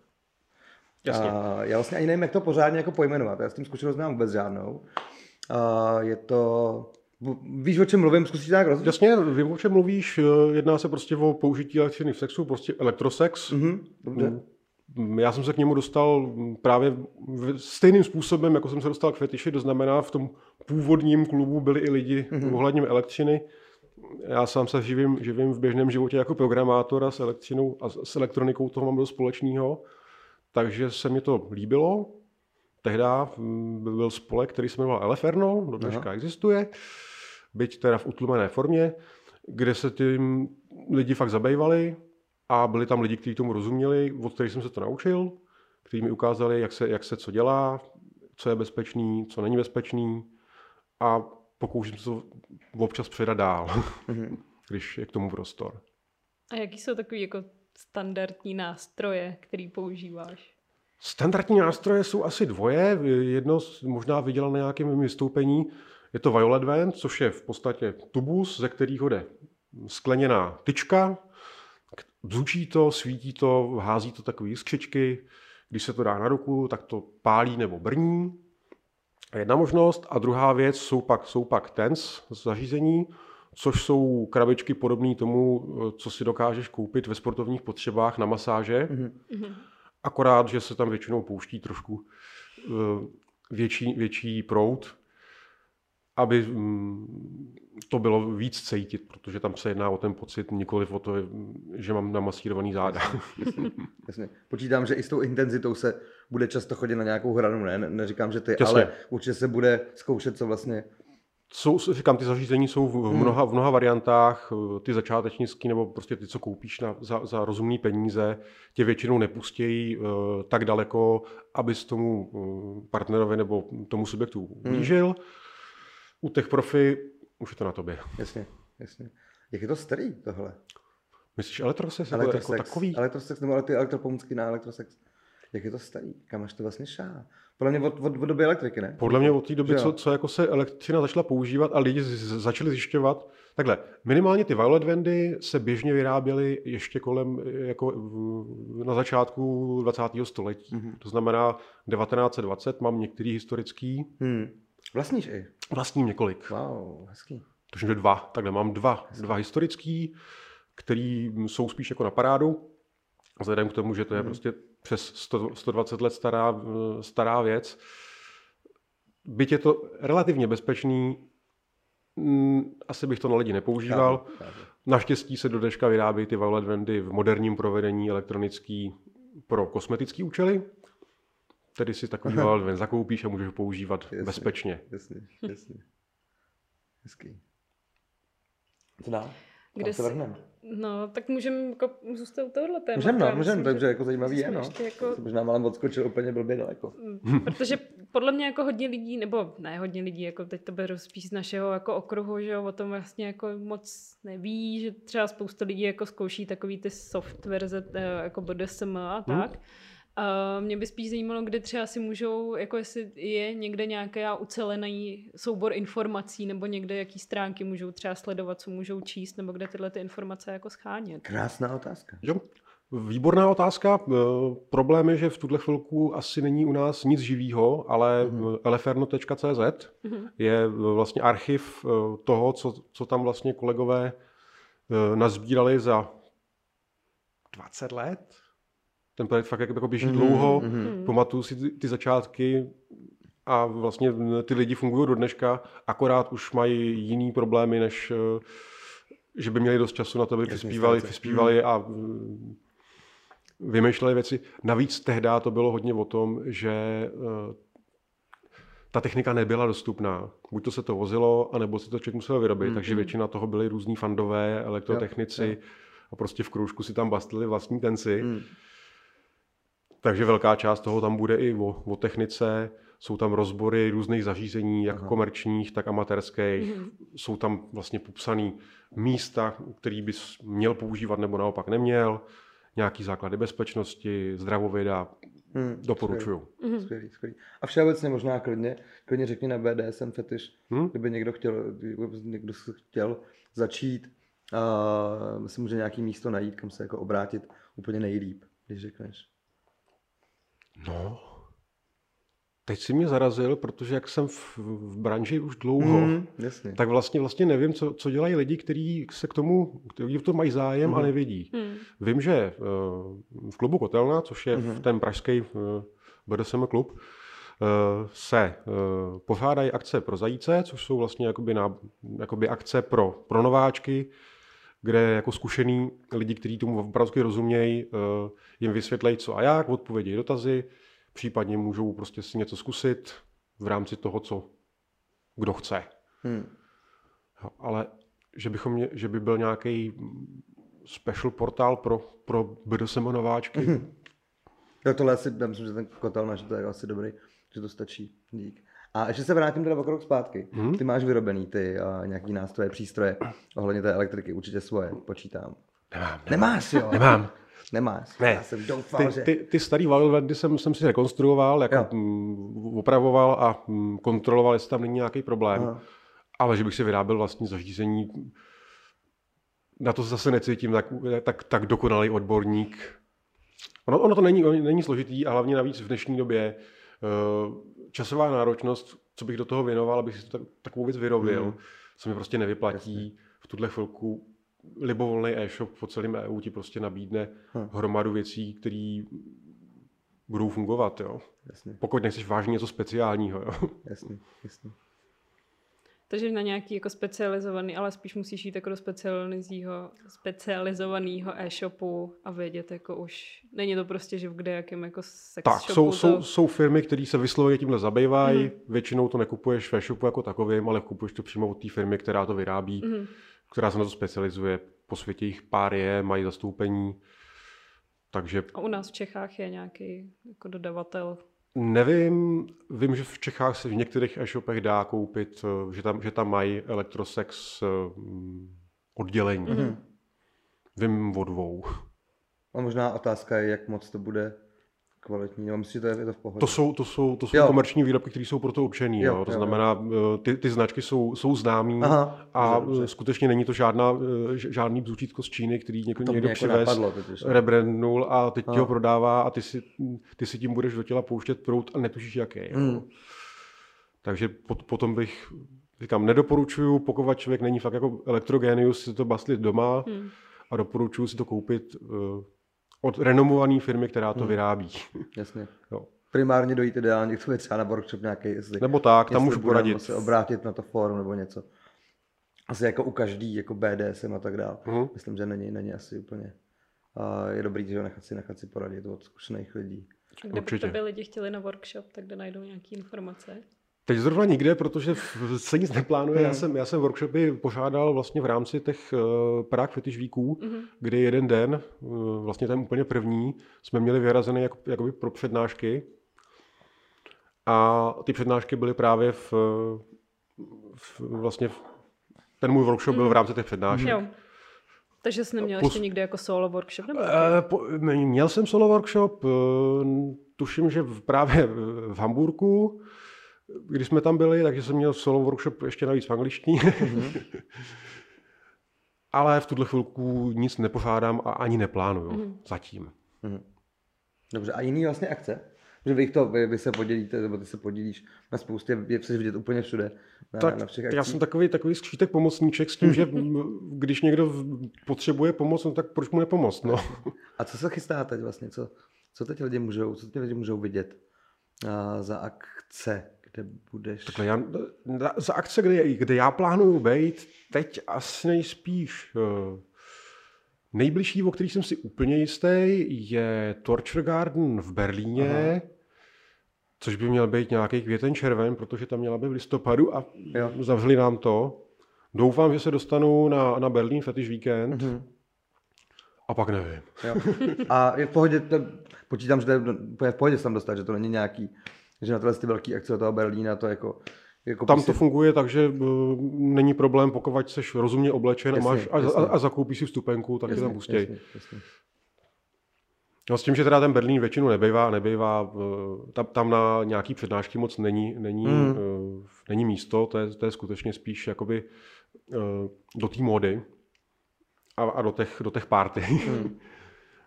Jasně. A já vlastně ani nevím, jak to pořádně jako pojmenovat, já s tím zkušenost nemám vůbec žádnou. A je to, Víš, o čem mluvím? Zkusíš nějak rozhodnout? Jasně, vím, o čem mluvíš. Jedná se prostě o použití elektřiny v sexu, prostě elektrosex. Mm-hmm, dobře. Mm, já jsem se k němu dostal právě stejným způsobem, jako jsem se dostal k fetiši, to znamená v tom původním klubu byli i lidi mm-hmm. ohledně elektřiny. Já sám se živím, živím v běžném životě jako programátor a s elektřinou a s elektronikou toho mám dost společného, takže se mi to líbilo. Tehdy mm, byl spolek, který se jmenoval Eleferno, do dneška Aha. existuje, byť teda v utlumené formě, kde se tím lidi fakt zabývali a byli tam lidi, kteří tomu rozuměli, od kterých jsem se to naučil, kteří mi ukázali, jak se, jak se co dělá, co je bezpečný, co není bezpečný a pokouším se to občas předat dál, mm-hmm. když je k tomu prostor. A jaký jsou takový jako standardní nástroje, který používáš? Standardní nástroje jsou asi dvoje. Jedno možná viděl na nějakém vystoupení. Je to Violet Vent, což je v podstatě tubus, ze kterého jde skleněná tyčka, bzučí to, svítí to, hází to takové skřičky. Když se to dá na ruku, tak to pálí nebo brní. Jedna možnost. A druhá věc jsou pak, jsou pak TENS zařízení, což jsou krabičky podobné tomu, co si dokážeš koupit ve sportovních potřebách na masáže. Mm-hmm. Akorát, že se tam většinou pouští trošku eh, větší, větší prout, aby mm, to bylo víc cítit, protože tam se jedná o ten pocit, nikoli o to, že mám namasírovaný záda. Jasně, jasně. Počítám, že i s tou intenzitou se bude často chodit na nějakou hranu, ne? Neříkám, že ty, jasně. ale určitě se bude zkoušet, co vlastně jsou, říkám, ty zařízení jsou v hmm. mnoha, v mnoha variantách, ty začátečnické nebo prostě ty, co koupíš na, za, za rozumné peníze, tě většinou nepustějí uh, tak daleko, abys tomu uh, partnerovi nebo tomu subjektu ublížil. Hmm. U těch profi už je to na tobě. Jasně, jasně. Jak je to starý tohle? Myslíš elektrosex, elektrosex jako takový? Elektrosex nebo ty elektropomůcky na elektrosex? Jak je to starý? Kam až to vlastně šá? Podle mě od, od, od doby elektriky, ne? Podle mě od té doby, co, co jako se elektřina začala používat a lidi z- začali zjišťovat, takhle, minimálně ty violet vandy se běžně vyráběly ještě kolem, jako na začátku 20. století. Mhm. To znamená 1920, mám některý historický, Hmm. Vlastníš i? vlastním několik. Wow, hezký. Tuším, že dva. Takhle mám dva, dva historický, který jsou spíš jako na parádu. Vzhledem k tomu, že to je Mhm. prostě přes 100, 120 let stará, stará věc. Byť je to relativně bezpečný, mm, asi bych to na lidi nepoužíval. Naštěstí se do dneška vyrábí ty violet vandy v moderním provedení elektronický pro kosmetické účely. Tedy si takový van zakoupíš a můžeš ho používat Jasně. bezpečně. Jasně, jasně. Hezký. Co dál? Kde se vrhneme? No, tak můžeme jako zůstat u tohohle tématu. Můžeme, no, můžeme, takže jako zajímavý je, no. jako- Jsem Možná málem odskočil úplně blbě daleko. Mm, Protože podle mě jako hodně lidí, nebo ne hodně lidí, jako teď to beru spíš z našeho jako okruhu, že jo, o tom vlastně jako moc neví, že třeba spousta lidí jako zkouší takový ty soft verze eh, jako BDSM a Hmm. A mě by spíš zajímalo, kde třeba si můžou, jako jestli je někde nějaký ucelený soubor informací, nebo někde jaký stránky můžou třeba sledovat, co můžou číst, nebo kde tyhle ty informace jako schánět. Krásná otázka. Jo, výborná otázka. Eh, Problém je, že v tuhle chvilku asi není u nás nic živýho, ale Mhm. eleferno.cz Mhm. je vlastně archiv eh, toho, co, co tam vlastně kolegové eh, nazbírali za 20 let. Ten projekt fakt jako běží Mhm, dlouho. mhm. Hmm. Pamatuju si ty, ty začátky a vlastně ty lidi fungují do dneška, akorát už mají jiný problémy, než eh, že by měli dost času na to, aby Jasně, přispívali, přispívali a mm, vymýšleli věci. Navíc tehdy to bylo hodně o tom, že eh, ta technika nebyla dostupná. Buď to se to vozilo, anebo si to člověk musel vyrobit, Mm, takže mm. většina toho byli různí fandové, elektrotechnici Jo, a prostě v kroužku si tam bastlili vlastní tenci. Hmm. Takže velká část toho tam bude i o, o technice. Jsou tam rozbory různých zařízení, jak Aha. komerčních, tak amatérských. Mhm. Jsou tam vlastně popsané místa, který bys měl používat nebo naopak neměl. Nějaký základy bezpečnosti, zdravověda. Hmm. Doporučuju. Mhm. Skvělý, skvělý. A všeobecně možná klidně, klidně řekni na BDSM fetiš, Hm? kdyby někdo chtěl, kdyby někdo se chtěl začít, uh, si může nějaký místo najít, kam se jako obrátit úplně nejlíp, když řekneš. No, teď si mě zarazil, protože jak jsem v, v branži už dlouho, jasně. tak vlastně vlastně nevím, co, co dělají lidi, kteří se k tomu, kteří v tom mají zájem Mhm. a nevědí. Hmm. Vím, že eh, v klubu Kotelna, což je Mhm. v ten pražský eh, BDSM klub, eh, se eh, pořádají akce pro zajíce, což jsou vlastně jakoby, na, jakoby akce pro, pro nováčky, kde jako zkušený lidi, kteří tomu opravdu rozumějí, eh, jim vysvětlejí co a jak, odpovědějí dotazy, případně můžou prostě si něco zkusit v rámci toho, co kdo chce. Hmm. Ale že, bychom mě, že by byl nějaký special portál pro, pro BDSM nováčky. Mhm. Jo, tohle asi, já myslím, že ten kotel že to je asi dobrý, že to stačí. Dík. A ještě se vrátím teda o krok zpátky. Mhm. Ty máš vyrobený ty uh, nějaký nástroje, přístroje ohledně té elektriky, určitě svoje, počítám. Nemám, nemám. Nemáš, jo? Nemám. Nemáš. Ne. Já jsem doufal, Ty, že... ty, ty starý Wildlandy jsem, jsem si rekonstruoval, jako mm, opravoval a mm, kontroloval, jestli tam není nějaký problém. Aha. Ale že bych si vyráběl vlastní zařízení, na to zase necítím tak, tak, tak dokonalý odborník. Ono, ono to není, není složitý a hlavně navíc v dnešní době eh, časová náročnost, co bych do toho věnoval, abych si to tak, takovou věc vyrobil, Mhm. se mi prostě nevyplatí. V tuhle chvilku libovolný e-shop po celém EU ti prostě nabídne Hm. hromadu věcí, které budou fungovat. Jo. Jasně, Pokud nechceš vážně něco speciálního. Jo. jasně, jasně. Takže na nějaký jako specializovaný, ale spíš musíš jít jako do specializovaného, specializovaného e-shopu a vědět jako už, není to prostě, že v kde jakém jako sex Tak, shopu jsou, to... jsou, jsou firmy, které se vysloveně tímhle zabývají. Mhm. Většinou to nekupuješ ve shopu jako takovým, ale kupuješ to přímo od té firmy, která to vyrábí, Mhm. která se na to specializuje. Po světě jich pár je, mají zastoupení. Takže A u nás v Čechách je nějaký jako dodavatel. Nevím, vím, že v Čechách se v některých e-shopech dá koupit, eh, že tam, že tam mají elektrosex eh, mm, oddělení. Mhm. Vím o dvou. A možná otázka je, jak moc to bude kvalitní, no myslím, že to je, je to v pohodě. To jsou, to jsou, to jsou Jo. komerční výrobky, které jsou pro to určený. Jo, Jo, to jo, znamená, eh, ty, ty značky jsou, jsou známý Aha, a dobře, skutečně není to žádná, eh, žádný bzutítko z Číny, který někdo, někdo jako přivez, napadlo totiž. rebrandnul a teď ti Aha. ho prodává a ty si, ty si tím budeš do těla pouštět prout a netušíš jaký. jo. Hmm. Takže pot, potom bych, říkám, nedoporučuju, pokud člověk není fakt jako elektrogenius, si to bastlit doma Hmm. a doporučuju si to koupit eh, od renomované firmy, která to Hmm. vyrábí. Jasně. Jo. Primárně dojít ideálně k tomu třeba na workshop nějaký, jestli, Nebo tak, tam můžu poradit. se obrátit na to fórum nebo něco. Asi jako u každý, jako BDSM a tak dále. Mhm. Myslím, že není, není asi úplně. A je dobrý, že ho nechat si, nechat si poradit od zkušených lidí. Kde by Určitě. to by lidi chtěli na workshop, tak kde najdou nějaké informace? Teď zrovna nikde, protože se nic neplánuje. Já Hmm. jsem, já jsem workshopy pořádal vlastně v rámci těch uh, Prague Fetish Weeků, Mhm. kdy jeden den, uh, vlastně ten úplně první, jsme měli vyhrazený jako, jakoby pro přednášky. A ty přednášky byly právě v, v vlastně v, ten můj workshop byl v rámci těch přednášek. Jo. Takže jsi neměl Plus- ještě nikdy jako solo workshop? Nebo Eh, po, měl jsem solo workshop, eh, tuším, že v, právě v Hamburgu, když jsme tam byli, takže jsem měl solo workshop ještě navíc v angličtině. Ale v tuhle chvilku nic nepořádám a ani neplánuju Mhm. zatím. Mhm. Dobře, a jiný vlastně akce? Že vy, to, vy, vy se podělíte, nebo ty se podílíš na spoustě, je chceš vidět úplně všude, na, Tak na všech já jsem takový, takový skřítek pomocníček s tím, že když někdo potřebuje pomoc, no tak proč mu nepomoct? No. A co se chystá teď vlastně? Co, co teď lidi můžou, co teď lidi můžou vidět a, za akce, kde budeš? Takhle já, za akce, kde, kde já plánuju být, teď asi nejspíš uh, nejbližší, o který jsem si úplně jistý, je Torture Garden v Berlíně, Aha. což by měl být nějaký květen červen, protože tam měla být v listopadu a Jo. zavřeli nám to. Doufám, že se dostanu na, na Berlín Fetish Weekend Mhm. a pak nevím. Jo. A je v pohodě, počítám, že to je v pohodě se tam dostat, že to není nějaký, že na tyhle ty velké akce toho Berlína to jako, jako Tam prostě- to funguje tak, že uh, není problém, pokud jsi rozumně oblečen Jasně, a, máš, a, jasně. a, a zakoupíš si vstupenku, tak tě tam pustěj. jasně, jasně. No s tím, že teda ten Berlín většinu nebejvá, nebejvá, eh, tam, tam na nějaký přednášky moc není, není, Mm. mm. není místo, to je, to je skutečně spíš jakoby eh, do té módy a, a do těch, do těch party. Mm.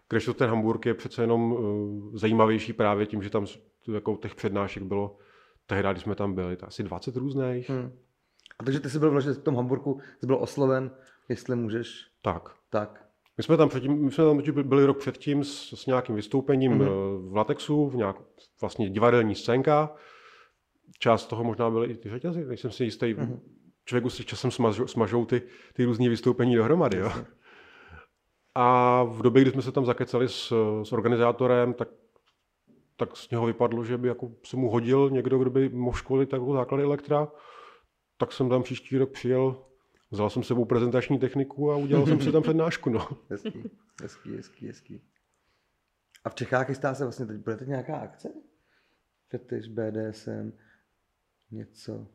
Když to ten Hamburg je přece jenom eh, zajímavější právě tím, že tam jako těch přednášek bylo tehdy, když jsme tam byli, to asi 20 různých. Hmm. A takže ty jsi byl vlastně v tom Hamburgu, jsi byl osloven, jestli můžeš, Tak. tak. My jsme tam předtím, my jsme tam byli rok předtím s, s nějakým vystoupením Mhm. mm-hmm. v Latexu, v nějak vlastně divadelní scénka. Část toho možná byly i ty řetězy, nejsem si jistý. Mhm. Mm-hmm. Člověku si časem smažou, smažou ty, ty různé vystoupení dohromady. Jo? A v době, kdy jsme se tam zakecali s, s organizátorem, tak, tak z něho vypadlo, že by jako se mu hodil někdo, kdo by mohl školit takovou základy elektra. Tak jsem tam příští rok přijel, vzal jsem sebou prezentační techniku a udělal jsem si tam přednášku. No. Hezký, hezký, hezký, hezký. A v Čechách chystá se vlastně teď, bude teď nějaká akce? Fetiš, BDSM, něco.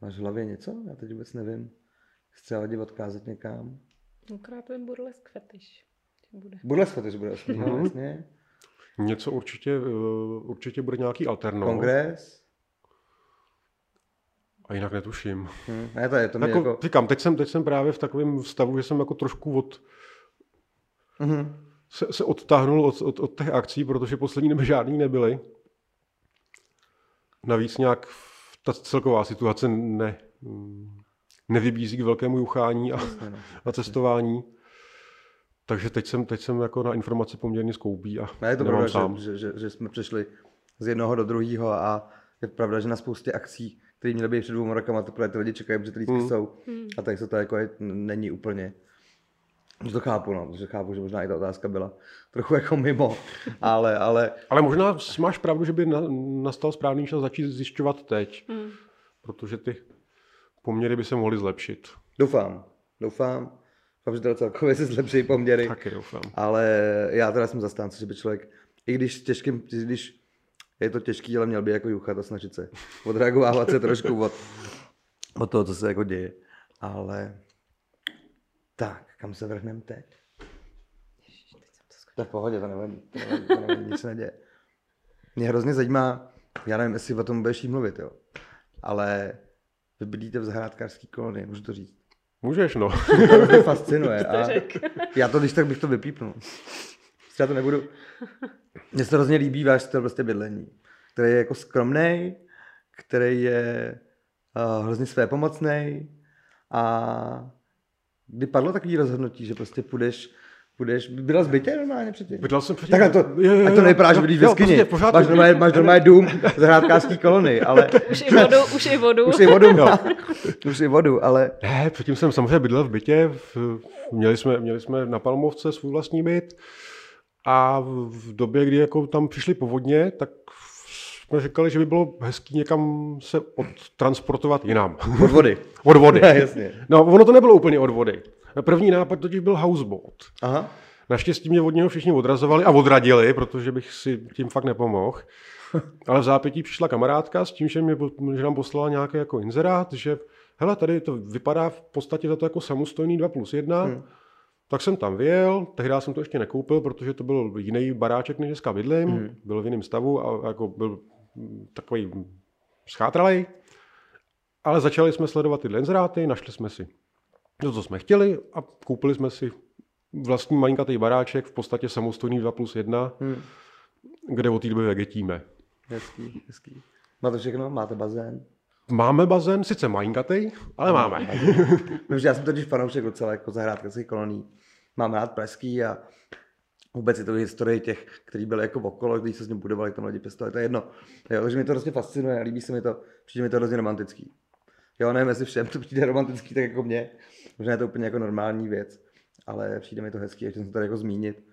Máš v hlavě něco? Já teď vůbec nevím. Chci lidi odkázat někam. Akorát ten burlesk fetiš. Bude. Burlesk fetiš bude aspoň, Mhm. mm jasně. Něco určitě, eh, určitě bude nějaký alterno. Kongres. A jinak netuším. Hm. Ne, to je to mě Jako, jako... Říkám, teď jsem, teď jsem právě v takovém stavu, že jsem jako trošku od, Mhm. se, se odtáhnul od, od, od těch akcí, protože poslední době žádný nebyly. Navíc nějak ta celková situace ne, nevybízí k velkému juchání a, no. a cestování. Takže teď jsem, teď jsem jako na informace poměrně skoupý a Ne, je to pravda, sám. že, že, že, že, jsme přešli z jednoho do druhého a je pravda, že na spoustě akcí, které měly být před dvěma rokama, to ty lidi čekají, protože ty lístky Hmm. jsou. Hmm. A tak se to jako je, není úplně. Že to chápu, no, že chápu, že možná i ta otázka byla trochu jako mimo, ale, ale Ale možná máš pravdu, že by na, nastal správný čas začít zjišťovat teď, Hmm. protože ty poměry by se mohly zlepšit. doufám, doufám, doufám, že teda celkově se zlepší poměry, Taky doufám. ale já teda jsem zastánce, že by člověk, i když s těžkým, i když je to těžký, ale měl by jako juchat a snažit se odreagovávat se trošku od, od toho, co se jako děje. Ale tak, kam se vrhneme teď? Ježiš, teď jsem to je v pohodě, to nevadí, to nevadí, to nevadí nic se neděje. Mě hrozně zajímá, já nevím, jestli o tom budeš jí mluvit, jo. Ale vy bydlíte v zahrádkářské kolonii, můžu to říct. Můžeš, no. Mě to hrozně fascinuje. A já to, když tak bych to vypípnul. Já to nebudu. Mně se to hrozně líbí váš styl prostě bydlení, který je jako skromný, který je uh, hrozně svépomocný a kdy padlo takový rozhodnutí, že prostě půjdeš, půjdeš, byla zbytě normálně předtím? Bydlel jsem předtím. Takhle to, Jo, jo, ať to jo, nevypadá, že jo, bydlíš jo, ve skyni. prostě. Máš normálně, máš normálně dům zahrádkářský kolony, ale Už i vodu, už i vodu. už i vodu má. Už i vodu, ale Ne, předtím jsem samozřejmě bydlel v bytě. V, měli, jsme, měli jsme na Palmovce svůj vlastní byt a v době, kdy jako tam přišly povodně, tak jsme říkali, že by bylo hezký někam se odtransportovat jinam. od vody. od vody. Jasně. No, ono to nebylo úplně od vody. První nápad totiž byl houseboat. Aha. Naštěstí mě od něho všichni odrazovali a odradili, protože bych si tím fakt nepomohl. Ale v zápětí přišla kamarádka s tím, že, mě, že nám poslala nějaký jako inzerát, že hele, tady to vypadá v podstatě za to jako samostojný 2 plus 1. Hmm. Tak jsem tam vyjel, tehdy jsem to ještě nekoupil, protože to byl jiný baráček, než dneska bydlím, hmm. byl v jiném stavu a jako byl takový schátralej. Ale začali jsme sledovat tyhle inzeráty, našli jsme si to, co jsme chtěli a koupili jsme si vlastní malinkatý baráček, v podstatě samostojný 2 plus 1, Hmm. kde od té doby vegetíme. Hezký, hezký. Máte všechno? Máte bazén? Máme bazén, sice malinkatý, ale máme. Vím, že já jsem totiž fanoušek docela jako zahrádkařských kolonií. Mám rád pražský a vůbec je to historie těch, kteří byli jako okolo, kteří se s ním budovali, tam lidi pěstovali, to je jedno. Jo, takže mě to hrozně fascinuje a líbí se mi to, přijde mi to hrozně romantický. Jo, nevím, jestli všem to přijde romantický, tak jako mě. Možná je to úplně jako normální věc, ale přijde mi to hezký, jak jsem to tady jako zmínit.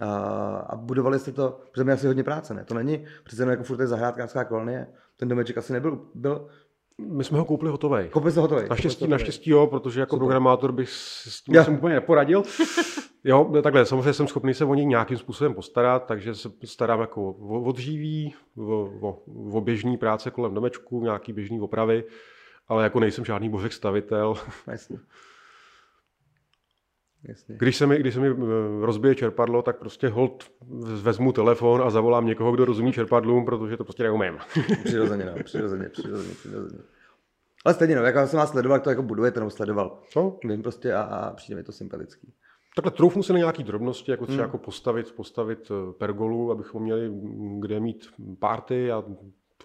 A, a budovali jste to, protože mě asi hodně práce, ne? To není přece jenom jako furt je zahrádkářská kolonie. Ten domeček asi nebyl, byl, My jsme ho koupili hotový. koupili jste hotový. Naštěstí, naštěstí jo, protože jako Super. programátor bych si s tím jsem úplně neporadil. Jo, takhle, samozřejmě jsem schopný se o něj nějakým způsobem postarat, takže se starám jako o odživí, o, o, o běžný práce kolem domečku, nějaký běžný opravy, ale jako nejsem žádný božek stavitel. Jasně. Jasně. Když se mi, když se mi eh, rozbije čerpadlo, tak prostě hold vezmu telefon a zavolám někoho, kdo rozumí čerpadlům, protože to prostě neumím. Přirozeně, no, přirozeně, přirozeně, přirozeně. Ale stejně, no, jako jsem vás sledoval, to jako budujete, nebo sledoval. Co? Vím prostě a, a přijde mi to sympatický. Takhle troufnu se na nějaký drobnosti, jako třeba Hmm. jako postavit, postavit eh, pergolu, abychom měli kde mít party a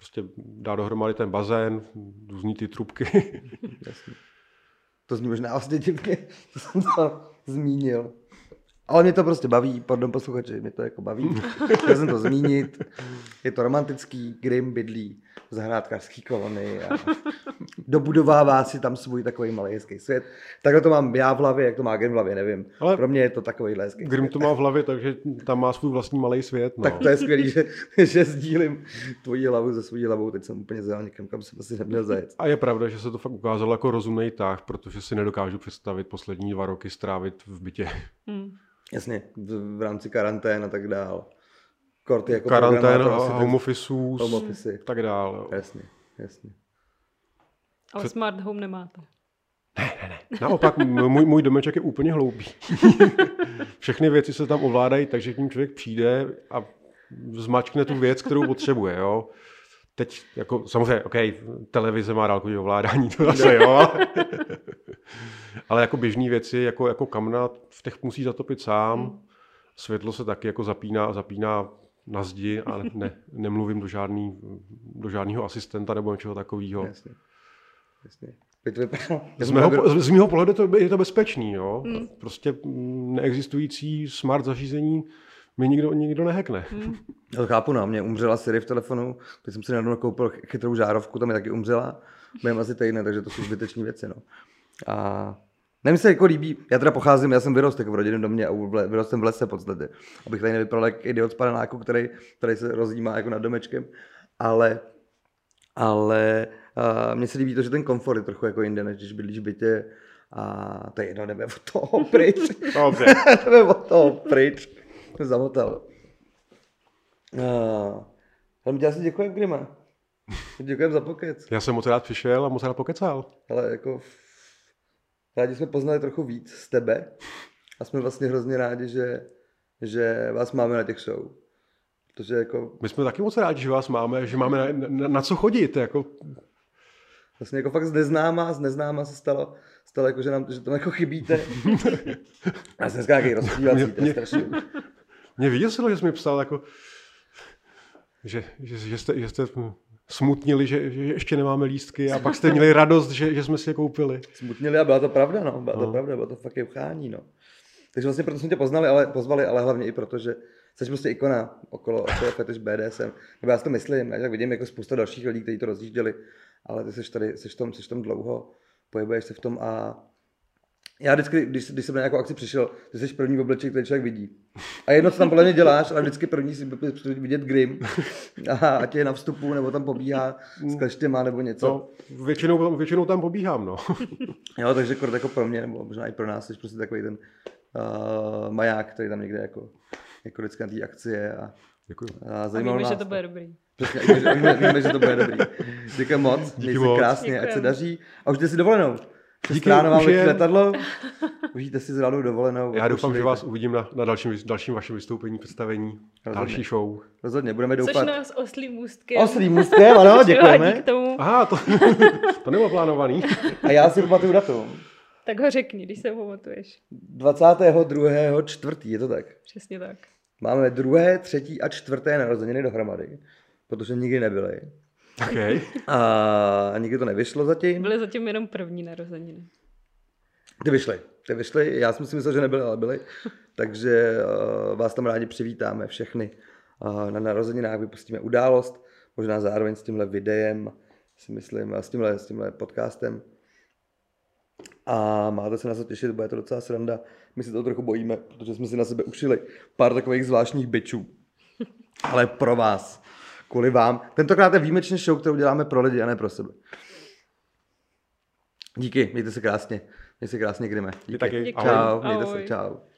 prostě dát dohromady ten bazén, různý ty trubky. Jasně. To zní možná vlastně že jsem to zmínil. Ale mě to prostě baví, pardon posluchači, mě to jako baví. Chtěl jsem to zmínit. Je to romantický, Grim bydlí v zahrádkářský kolonii a dobudovává si tam svůj takový malý hezký svět. Takhle to mám já v hlavě, jak to má Grim v hlavě, nevím. Ale- Ale Pro mě je to takový hezký Grim svět. to má v hlavě, takže tam má svůj vlastní malý svět. No. Tak to je skvělý, že, že sdílím tvoji hlavu se svojí hlavou. Teď jsem úplně zajel někam, kam jsem asi neměl zajet. A je pravda, že se to fakt ukázalo jako rozumný tah, protože si nedokážu představit poslední dva roky strávit v bytě. Hmm. Jasně, v, v rámci karantén a tak dál. Korty jako Karantén, programátor asi home officeů, home office. tak dál. jo. Jasně, jasně. Ale Před- smart home nemáte. Naopak, m- můj, můj domeček je úplně hloupý. Všechny věci se tam ovládají, takže k ním člověk přijde a zmačkne tu věc, kterou potřebuje. Jo? Teď, jako, samozřejmě, OK, televize má dálkový ovládání, to zase jo, ale, ale jako běžné věci, jako, jako kamna v těch musí zatopit sám, světlo se taky jako zapíná, zapíná na zdi a ne, nemluvím do, žádný, do žádného asistenta nebo něčeho takového. jasně. jasně. Z mého, z mého pohledu to, je to bezpečný. Jo? Prostě mm, neexistující smart zařízení mi nikdo, nikdo nehekne. Já to chápu, no, mě umřela Siri v telefonu, teď jsem si nedávno koupil chytrou žárovku, tam mi taky umřela, během asi týdne, takže to jsou zbytečné věci, no. A nevím, se jako líbí, já teda pocházím, já jsem vyrost jako v rodinném domě a vyrost jsem v lese v podstatě, abych tady nevypadal jak idiot z paneláku, který tady se rozjímá jako nad domečkem, ale, ale uh, mně se líbí to, že ten komfort je trochu jako jinde, než když bydlíš v bytě a to je jedno, jdeme od toho pryč. Dobře. jdeme od toho pryč. Zamotal. Uh, ale my tě asi děkujeme, Grima. Děkujeme za pokec. Já jsem moc rád přišel a moc rád pokecal. Ale jako rádi jsme poznali trochu víc z tebe a jsme vlastně hrozně rádi, že, že vás máme na těch show. Protože jako, My jsme taky moc rádi, že vás máme, že máme na, na, na co chodit. Jako, vlastně jako fakt z neznáma, z neznáma se stalo, stalo jako, že, nám, že tam jako chybíte. A jsem dneska nějaký rozpívací, to je Mě- strašný. mě vyděsilo, že jsi mi psal, jako, že, že, že, jste, že jste smutnili, že, že ještě nemáme lístky a pak jste měli radost, že, že jsme si je koupili. Smutnili a byla to pravda, no. Byla to No. pravda, bylo to fakt uchání, no. Takže vlastně proto jsme tě poznali, ale pozvali, ale hlavně i proto, že jsi prostě ikona okolo, okolo fetish BDSM. Nebo já si to myslím, já tak vidím jako spousta dalších lidí, kteří to rozjížděli, ale ty jsi tady, jsi v tom, jsi v tom dlouho, pohybuješ se v tom a já vždycky, když, když jsem na nějakou akci přišel, ty jsi první v oblečení, který člověk vidí. A jedno, co tam podle mě děláš, ale vždycky první si vidět Grim. A ať je na vstupu, nebo tam pobíhá s kleštěma, nebo něco. No, většinou, většinou tam pobíhám, no. Jo, takže kort jako pro mě, nebo možná i pro nás, jsi prostě takový ten uh, maják, který tam někde jako, jako vždycky na té akci je a, Děkuji. a A zajímalo víme, nás že to bude dobrý. Přesně, víme, že, víme, víme, že to bude dobrý. Díky moc, Díky měj se moc. krásně, ať se Děkujem. daří. A užijte si dovolenou. Díky, už je- letadlo. Užijte si zrádou dovolenou. Já doufám, že vás uvidím na, na dalším, dalším vašem vystoupení, představení, další show. Rozhodně, budeme Což doufat. nás oslý můstkem. Oslý můstkem, ano, děkujeme. k tomu. Aha, to, to nebylo plánovaný. A já si pamatuju datum. Tak ho řekni, když se pamatuješ. 22. čtvrtý, je to tak. Přesně tak. Máme druhé, třetí a čtvrté narozeniny dohromady, protože nikdy nebyly. Okay. A nikdy to nevyšlo zatím. Byly zatím jenom první narozeniny. Ty vyšly, ty vyšly, já jsem si myslel, že nebyly, ale byly. Takže uh, vás tam rádi přivítáme všechny. Uh, na narozeninách vypustíme událost, možná zároveň s tímhle videem, si myslím, a s tímhle, s tímhle podcastem. A máte se na co těšit, bude to docela sranda. My se to trochu bojíme, protože jsme si na sebe ušili pár takových zvláštních bičů. Ale pro vás, kvůli vám. Tentokrát je výjimečně show, kterou děláme pro lidi a ne pro sebe. Díky, mějte se krásně. Mějte se krásně, Grime. Díky. taky. Děkuji. Ahoj. Čau, mějte se, Ahoj. čau.